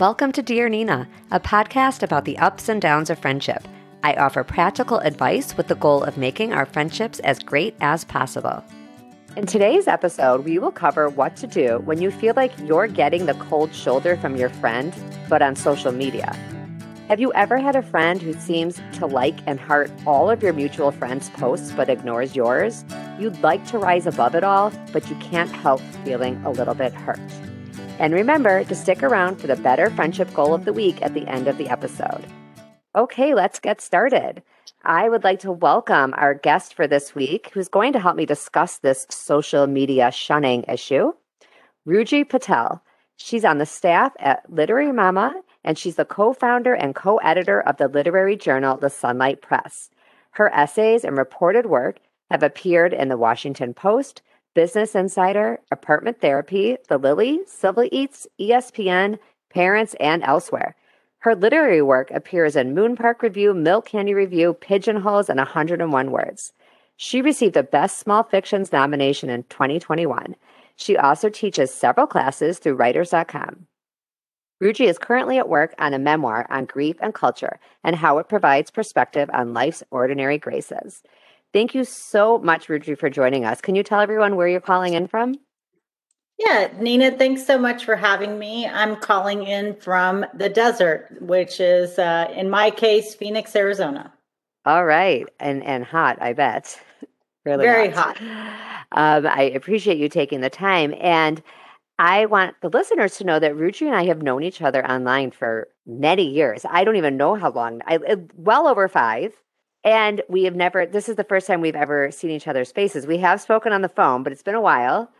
Welcome to Dear Nina, a podcast about the ups and downs of friendship. I offer practical advice with the goal of making our friendships as great as possible. In today's episode, we will cover what to do when you feel like you're getting the cold shoulder from your friend, but on social media. Have you ever had a friend who seems to like and heart all of your mutual friends' posts but ignores yours? You'd like to rise above it all, but you can't help feeling a little bit hurt. And remember to stick around for the better friendship goal of the week at the end of the episode. Okay, let's get started. I would like to welcome our guest for this week, who's going to help me discuss this social media shunning issue, Rudri Patel. She's on the staff at Literary Mama, and she's the co founder and co editor of the literary journal, The Sunlight Press. Her essays and reported work have appeared in the Washington Post, Business Insider, Apartment Therapy, The Lily, Civil Eats, ESPN, Parents, and elsewhere. Her literary work appears in Moon Park Review, Milk Candy Review, Pidgeonholes, and 101 Words. She received a Best Small Fictions nomination in 2021. She also teaches several classes through Writers.com. Rudri is currently at work on a memoir on grief and culture and how it provides perspective on life's ordinary graces. Thank you so much, Rudri, for joining us. Can you tell everyone where you're calling in from? Yeah, Nina, thanks so much for having me. I'm calling in from the desert, which is, uh, in my case, Phoenix, Arizona. All right, and and hot, I bet. really very hot. hot. Um, I appreciate you taking the time, and I want the listeners to know that Rudri and I have known each other online for many years. I don't even know how long. I well over five. And we have never, this is the first time we've ever seen each other's faces. We have spoken on the phone, but it's been a while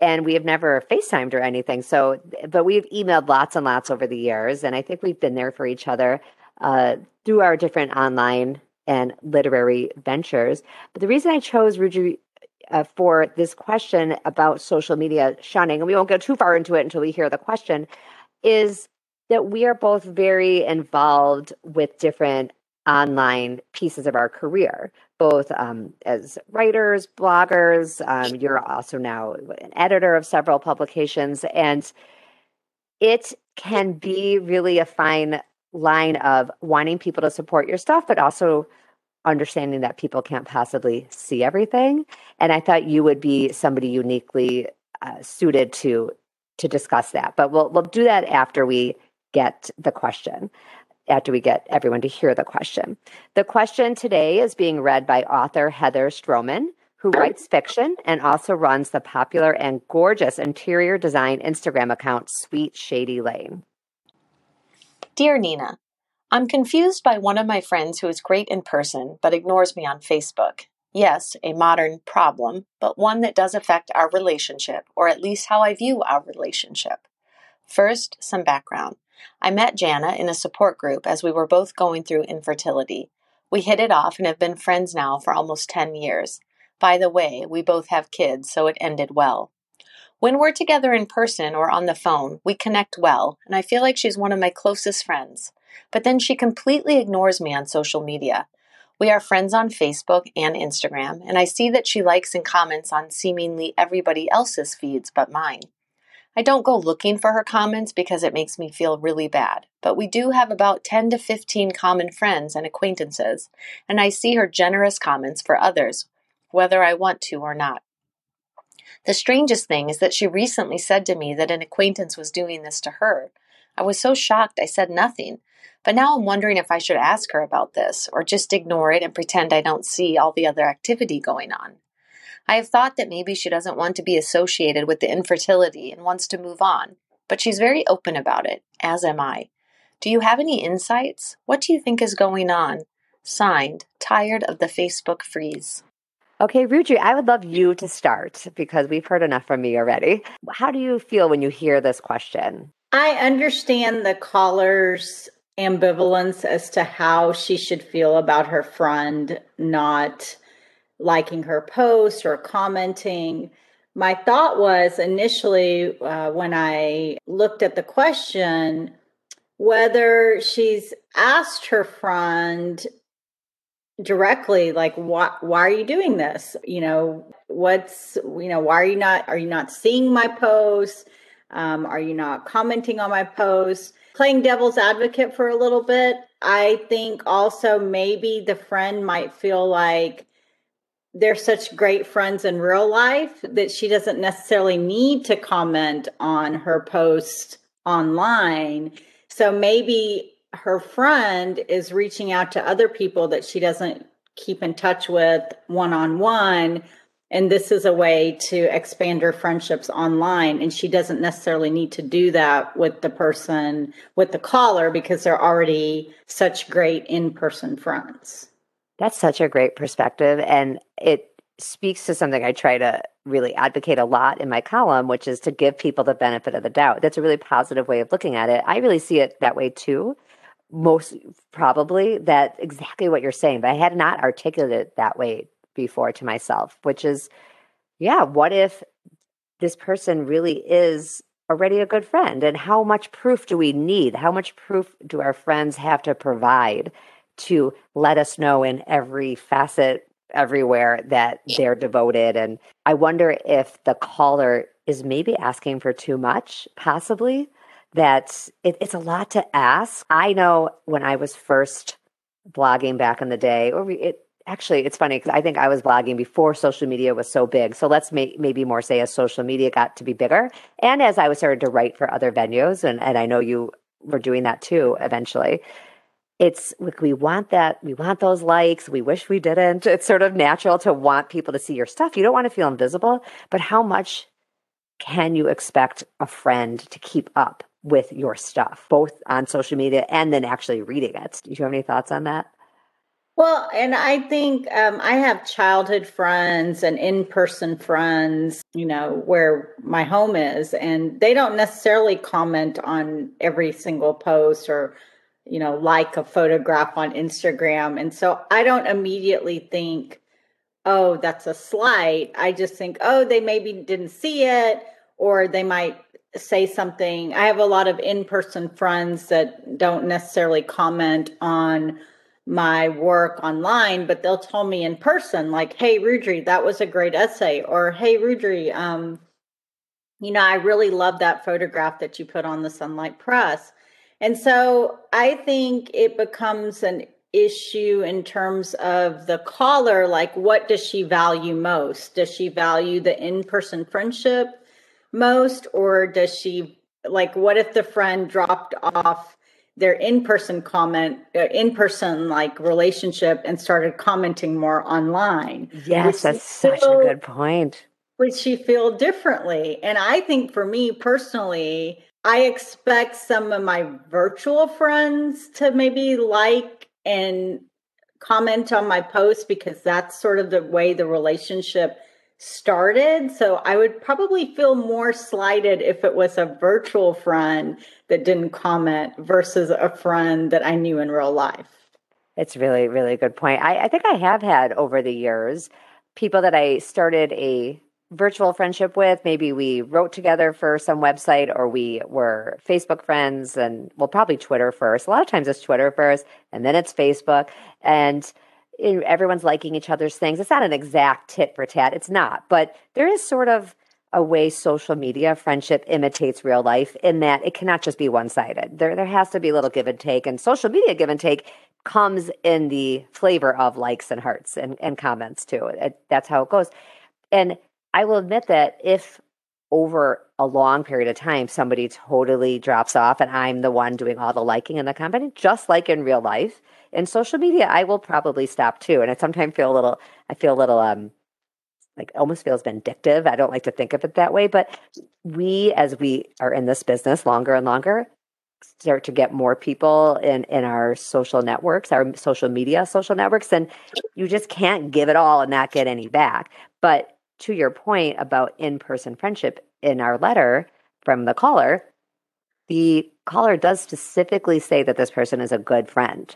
and we have never FaceTimed or anything. So, but we've emailed lots and lots over the years. And I think we've been there for each other uh, through our different online and literary ventures. But the reason I chose Rudri uh, for this question about social media shunning, and we won't go too far into it until we hear the question, is that we are both very involved with different online pieces of our career, both um, as writers, bloggers. Um, you're also now an editor of several publications, and it can be really a fine line of wanting people to support your stuff, but also understanding that people can't possibly see everything. And I thought you would be somebody uniquely uh, suited to to discuss that. But we'll we'll do that after we get the question after we get everyone to hear the question. The question today is being read by author Heather Stroman, who writes fiction and also runs the popular and gorgeous interior design Instagram account Sweet Shady Lane. Dear Nina, I'm confused by one of my friends who is great in person but ignores me on Facebook. Yes, a modern problem, but one that does affect our relationship, or at least how I view our relationship. First, some background. I met Jana in a support group as we were both going through infertility. We hit it off and have been friends now for almost 10 years. By the way, we both have kids, so it ended well. When we're together in person or on the phone, we connect well, and I feel like she's one of my closest friends. But then she completely ignores me on social media. We are friends on Facebook and Instagram, and I see that she likes and comments on seemingly everybody else's feeds but mine. I don't go looking for her comments because it makes me feel really bad, but we do have about 10 to 15 common friends and acquaintances, and I see her generous comments for others, whether I want to or not. The strangest thing is that she recently said to me that an acquaintance was doing this to her. I was so shocked I said nothing, but now I'm wondering if I should ask her about this or just ignore it and pretend I don't see all the other activity going on. I have thought that maybe she doesn't want to be associated with the infertility and wants to move on, but she's very open about it, as am I. Do you have any insights? What do you think is going on? Signed, Tired of the Facebook Freeze. Okay, Rudri, I would love you to start because we've heard enough from me already. How do you feel when you hear this question? I understand the caller's ambivalence as to how she should feel about her friend not liking her post or commenting. My thought was initially uh, when I looked at the question whether she's asked her friend directly like why why are you doing this you know what's you know why are you not are you not seeing my posts Um, are you not commenting on my posts? Playing devil's advocate for a little bit. I think also maybe the friend might feel like they're such great friends in real life that she doesn't necessarily need to comment on her post online. So maybe her friend is reaching out to other people that she doesn't keep in touch with one on one. And this is a way to expand her friendships online. And she doesn't necessarily need to do that with the person, with the caller, because they're already such great in person friends. That's such a great perspective. And it speaks to something I try to really advocate a lot in my column, which is to give people the benefit of the doubt. That's a really positive way of looking at it. I really see it that way too. Most probably that exactly what you're saying, but I had not articulated that way before to myself, which is, yeah, what if this person really is already a good friend? And how much proof do we need? How much proof do our friends have to provide to let us know in every facet everywhere that they're devoted. And I wonder if the caller is maybe asking for too much, possibly, that it, it's a lot to ask. I know when I was first blogging back in the day, or it actually, it's funny because I think I was blogging before social media was so big. So let's may, maybe more say as social media got to be bigger. And as I was started to write for other venues, and, and I know you were doing that too eventually it's like we want that we want those likes we wish we didn't. It's sort of natural to want people to see your stuff. You don't want to feel invisible but how much can you expect a friend to keep up with your stuff both on social media and then actually reading it? Do you have any thoughts on that? Well, and I think um, I have childhood friends and in person friends, you know, where my home is, and they don't necessarily comment on every single post or you know, like a photograph on Instagram. And so I don't immediately think, oh, that's a slight. I just think, oh, they maybe didn't see it, or they might say something. I have a lot of in person friends that don't necessarily comment on my work online, but they'll tell me in person, like, hey, Rudri, that was a great essay, or hey, Rudri, um, you know, I really love that photograph that you put on the Sunlight Press. And so I think it becomes an issue in terms of the caller like what does she value most? Does she value the in-person friendship most or does she like what if the friend dropped off their in-person comment uh, in-person like relationship and started commenting more online? Yes that's such a good point. would she feel differently? And i think for me personally I expect some of my virtual friends to maybe like and comment on my post because that's sort of the way the relationship started. So I would probably feel more slighted if it was a virtual friend that didn't comment versus a friend that I knew in real life. It's really, really good point. I, I think I have had over the years people that I started a virtual friendship with. Maybe we wrote together for some website or we were Facebook friends and well, probably Twitter first. A lot of times it's Twitter first and then it's Facebook. And everyone's liking each other's things. It's not an exact tit for tat. It's not, but there is sort of a way social media friendship imitates real life in that it cannot just be one sided. There, there has to be a little give and take, and social media give and take comes in the flavor of likes and hearts and, and comments too. It, that's how it goes. And I will admit that if over a long period of time somebody totally drops off and I'm the one doing all the liking in the company, just like in real life, in social media, I will probably stop too. And I sometimes feel a little, I feel a little, um, like almost feels vindictive. I don't like to think of it that way, but we, as we are in this business longer and longer, start to get more people in in our social networks, our social media social networks, and you just can't give it all and not get any back. But to your point about in person friendship in our letter from the caller, the caller does specifically say that this person is a good friend.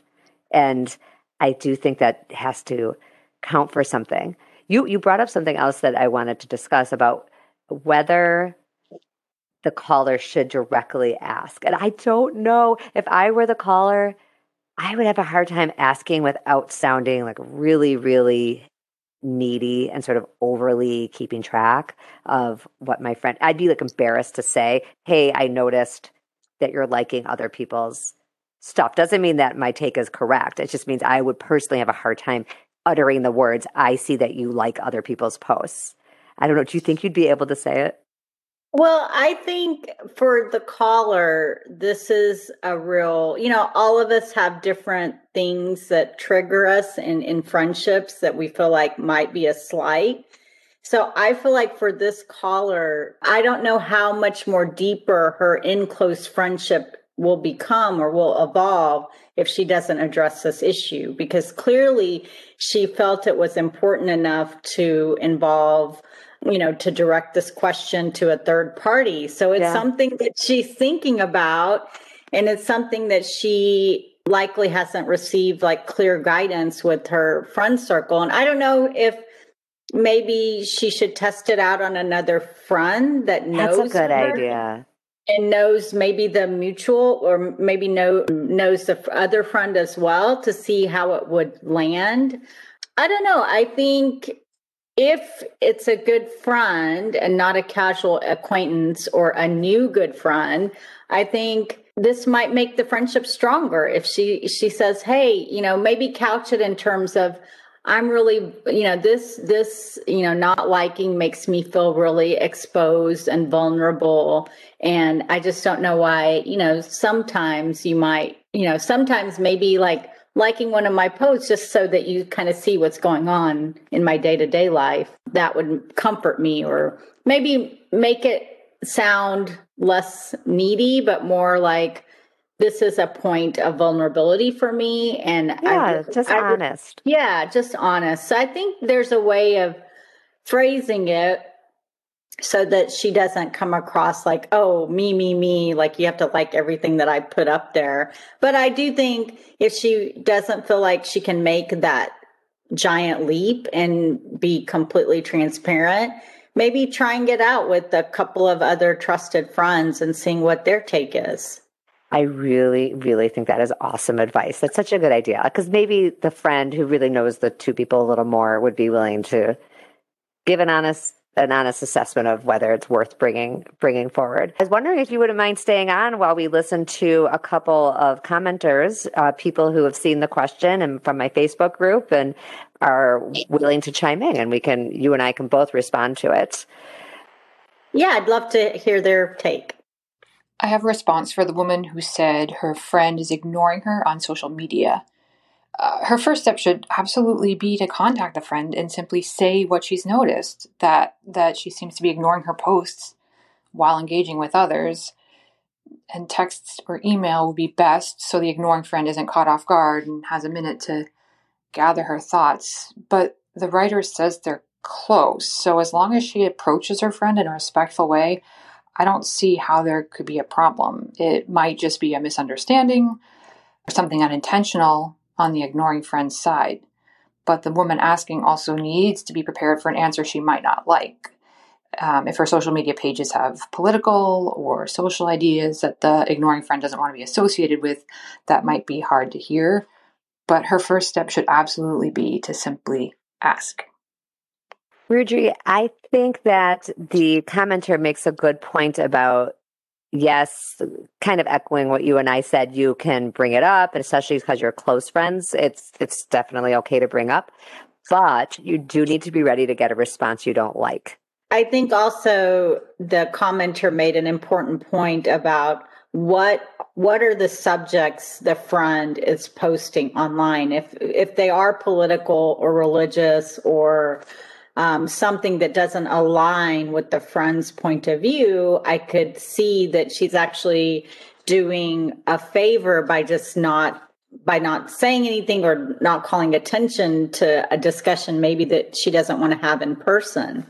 And I do think that has to count for something. You you brought up something else that I wanted to discuss about whether the caller should directly ask. And I don't know if I were the caller, I would have a hard time asking without sounding like really, really needy and sort of overly keeping track of what my friend I'd be like embarrassed to say, "Hey, I noticed that you're liking other people's stuff." Doesn't mean that my take is correct. It just means I would personally have a hard time uttering the words, "I see that you like other people's posts." I don't know, do you think you'd be able to say it? Well, I think for the caller, this is a real, you know, all of us have different things that trigger us in, in friendships that we feel like might be a slight. So I feel like for this caller, I don't know how much more deeper her in close friendship will become or will evolve if she doesn't address this issue because clearly she felt it was important enough to involve you know, to direct this question to a third party. So it's yeah. something that she's thinking about and it's something that she likely hasn't received like clear guidance with her friend circle. And I don't know if maybe she should test it out on another friend that knows. That's a good idea. And knows maybe the mutual or maybe know knows the other friend as well to see how it would land. I don't know. I think if it's a good friend and not a casual acquaintance or a new good friend, I think this might make the friendship stronger. If she she says, "Hey, you know, maybe couch it in terms of I'm really, you know, this this, you know, not liking makes me feel really exposed and vulnerable. And I just don't know why, you know, sometimes you might, you know, sometimes maybe like liking one of my posts just so that you kind of see what's going on in my day to day life. That would comfort me or maybe make it sound less needy, but more like this is a point of vulnerability for me. And yeah, I, just I, honest. Yeah, just honest. So I think there's a way of phrasing it so that she doesn't come across like, oh, me, me, me, like you have to like everything that I put up there. But I do think if she doesn't feel like she can make that giant leap and be completely transparent, maybe try and get out with a couple of other trusted friends and seeing what their take is. I really, really think that is awesome advice. That's such a good idea because maybe the friend who really knows the two people a little more would be willing to give an honest an honest assessment of whether it's worth bringing bringing forward. I was wondering if you wouldn't mind staying on while we listen to a couple of commenters, uh, people who have seen the question and from my Facebook group and are willing to chime in, and we can you and I can both respond to it. Yeah, I'd love to hear their take. I have a response for the woman who said her friend is ignoring her on social media uh, her first step should absolutely be to contact the friend and simply say what she's noticed that that she seems to be ignoring her posts while engaging with others. And text or email would be best so the ignoring friend isn't caught off guard and has a minute to gather her thoughts. But the writer says they're close so as long as she approaches her friend in a respectful way i don't see how there could be a problem. It might just be a misunderstanding or something unintentional on the ignoring friend's side. But the woman asking also needs to be prepared for an answer she might not like. Um, if her social media pages have political or social ideas that the ignoring friend doesn't want to be associated with, that might be hard to hear. But her first step should absolutely be to simply ask. Rudri, I think that the commenter makes a good point about yes, kind of echoing what you and I said, you can bring it up, especially because you're close friends, it's it's definitely okay to bring up. But you do need to be ready to get a response you don't like. I think also the commenter made an important point about what what are the subjects the friend is posting online if if they are political or religious or um, something that doesn't align with the friend's point of view, I could see that she's actually doing a favor by just not by not saying anything or not calling attention to a discussion maybe that she doesn't want to have in person.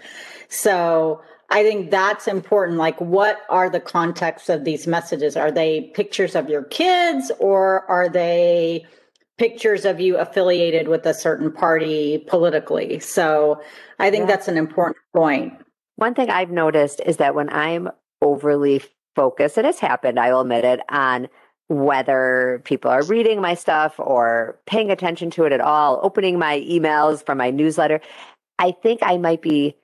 So I think that's important. Like, what are the contexts of these messages? Are they pictures of your kids or are they pictures of you affiliated with a certain party politically. So I think yeah. that's an important point. One thing I've noticed is that when I'm overly focused, it has happened, I'll admit it, on whether people are reading my stuff or paying attention to it at all, opening my emails from my newsletter. I think I might be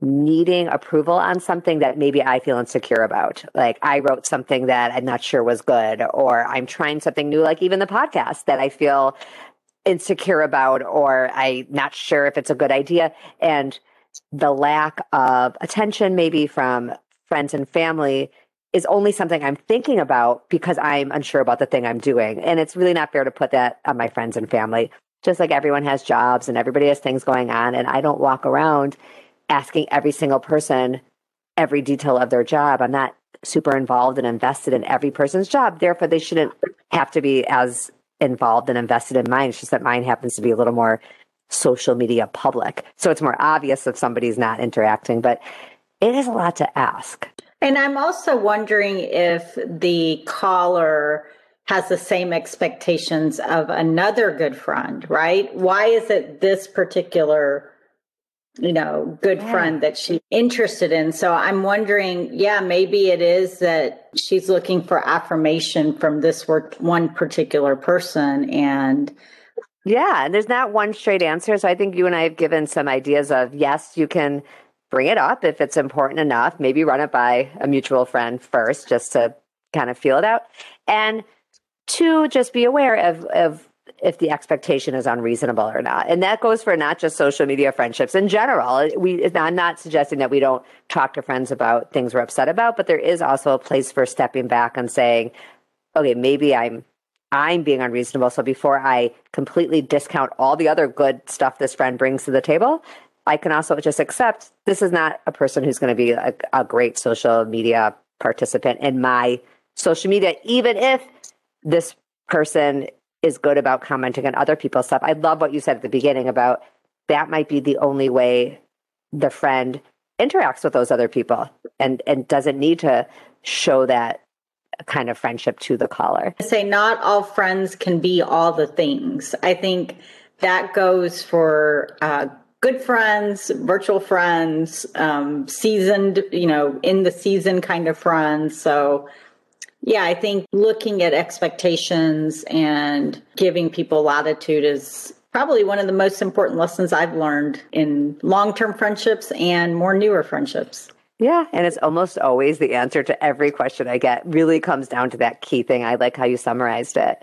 needing approval on something that maybe I feel insecure about. Like I wrote something that I'm not sure was good, or I'm trying something new, like even the podcast that I feel insecure about, or I'm not sure if it's a good idea. And the lack of attention, maybe from friends and family, is only something I'm thinking about because I'm unsure about the thing I'm doing. And it's really not fair to put that on my friends and family. Just like everyone has jobs and everybody has things going on, and I don't walk around asking every single person every detail of their job. I'm not super involved and invested in every person's job. Therefore, they shouldn't have to be as involved and invested in mine. It's just that mine happens to be a little more social media public. So it's more obvious if somebody's not interacting, but it is a lot to ask. And I'm also wondering if the caller has the same expectations of another good friend, right? Why is it this particular you know, good yeah. friend that she's interested in. So I'm wondering, yeah, maybe it is that she's looking for affirmation from this work, one particular person. And yeah, and there's not one straight answer. So I think you and I have given some ideas of yes, you can bring it up if it's important enough. Maybe run it by a mutual friend first just to kind of feel it out. And two, just be aware of, of if the expectation is unreasonable or not. And that goes for not just social media friendships in general. We, I'm not suggesting that we don't talk to friends about things we're upset about, but there is also a place for stepping back and saying, okay, maybe I'm I'm being unreasonable. So before I completely discount all the other good stuff this friend brings to the table, I can also just accept this is not a person who's going to be a, a great social media participant in my social media, even if this person is good about commenting on other people's stuff. I love what you said at the beginning about that might be the only way the friend interacts with those other people and and doesn't need to show that kind of friendship to the caller. I say not all friends can be all the things. I think that goes for uh, good friends, virtual friends, um, seasoned, you know, in the season kind of friends. So yeah, I think looking at expectations and giving people latitude is probably one of the most important lessons I've learned in long term friendships and more newer friendships. Yeah, and it's almost always the answer to every question I get really comes down to that key thing. I like how you summarized it.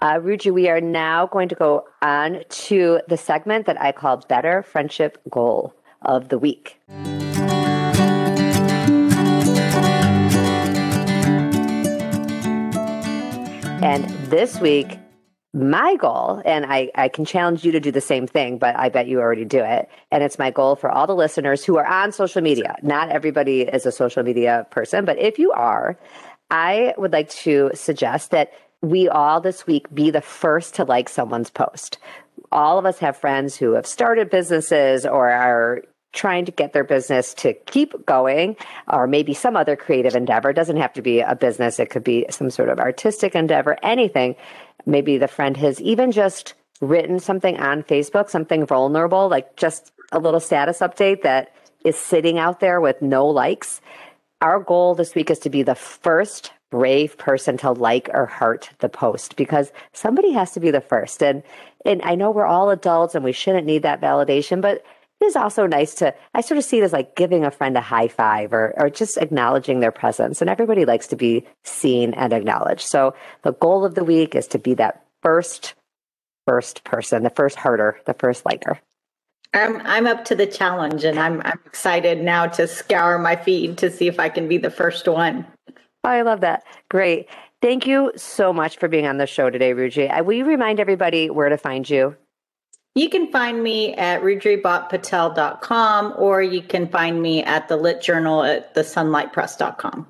Uh, Rudri, we are now going to go on to the segment that I call Better Friendship Goal of the Week. And this week, my goal, and I, I can challenge you to do the same thing, but I bet you already do it. And it's my goal for all the listeners who are on social media. Not everybody is a social media person, but if you are, I would like to suggest that we all this week be the first to like someone's post. All of us have friends who have started businesses or are trying to get their business to keep going or maybe some other creative endeavor. It doesn't have to be a business. It could be some sort of artistic endeavor anything. Maybe the friend has even just written something on facebook something vulnerable like just a little status update that is sitting out there with no likes. Our goal this week is to be the first brave person to like or heart the post because somebody has to be the first. And and I know we're all adults and we shouldn't need that validation but it is also nice to i sort of see it as like giving a friend a high five or, or just acknowledging their presence and everybody likes to be seen and acknowledged so the goal of the week is to be that first first person the first herder the first liker I'm I'm up to the challenge and I'm I'm excited now to scour my feed to see if I can be the first one. Oh, I love that. Great. Thank you so much for being on the show today, Rudri. Will you remind everybody where to find you? You can find me at rudribotpatel.com or you can find me at the Lit Journal at thesunlightpress.com.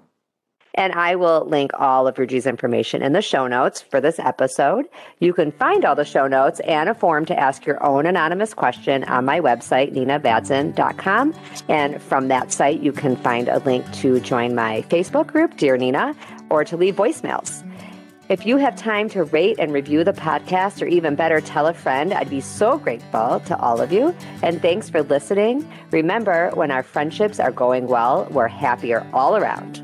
And I will link all of Rudri's information in the show notes for this episode. You can find all the show notes and a form to ask your own anonymous question on my website, ninabadzin.com. And from that site, you can find a link to join my Facebook group, Dear Nina, or to leave voicemails. If you have time to rate and review the podcast, or even better, tell a friend, I'd be so grateful to all of you. And thanks for listening. Remember, when our friendships are going well, we're happier all around.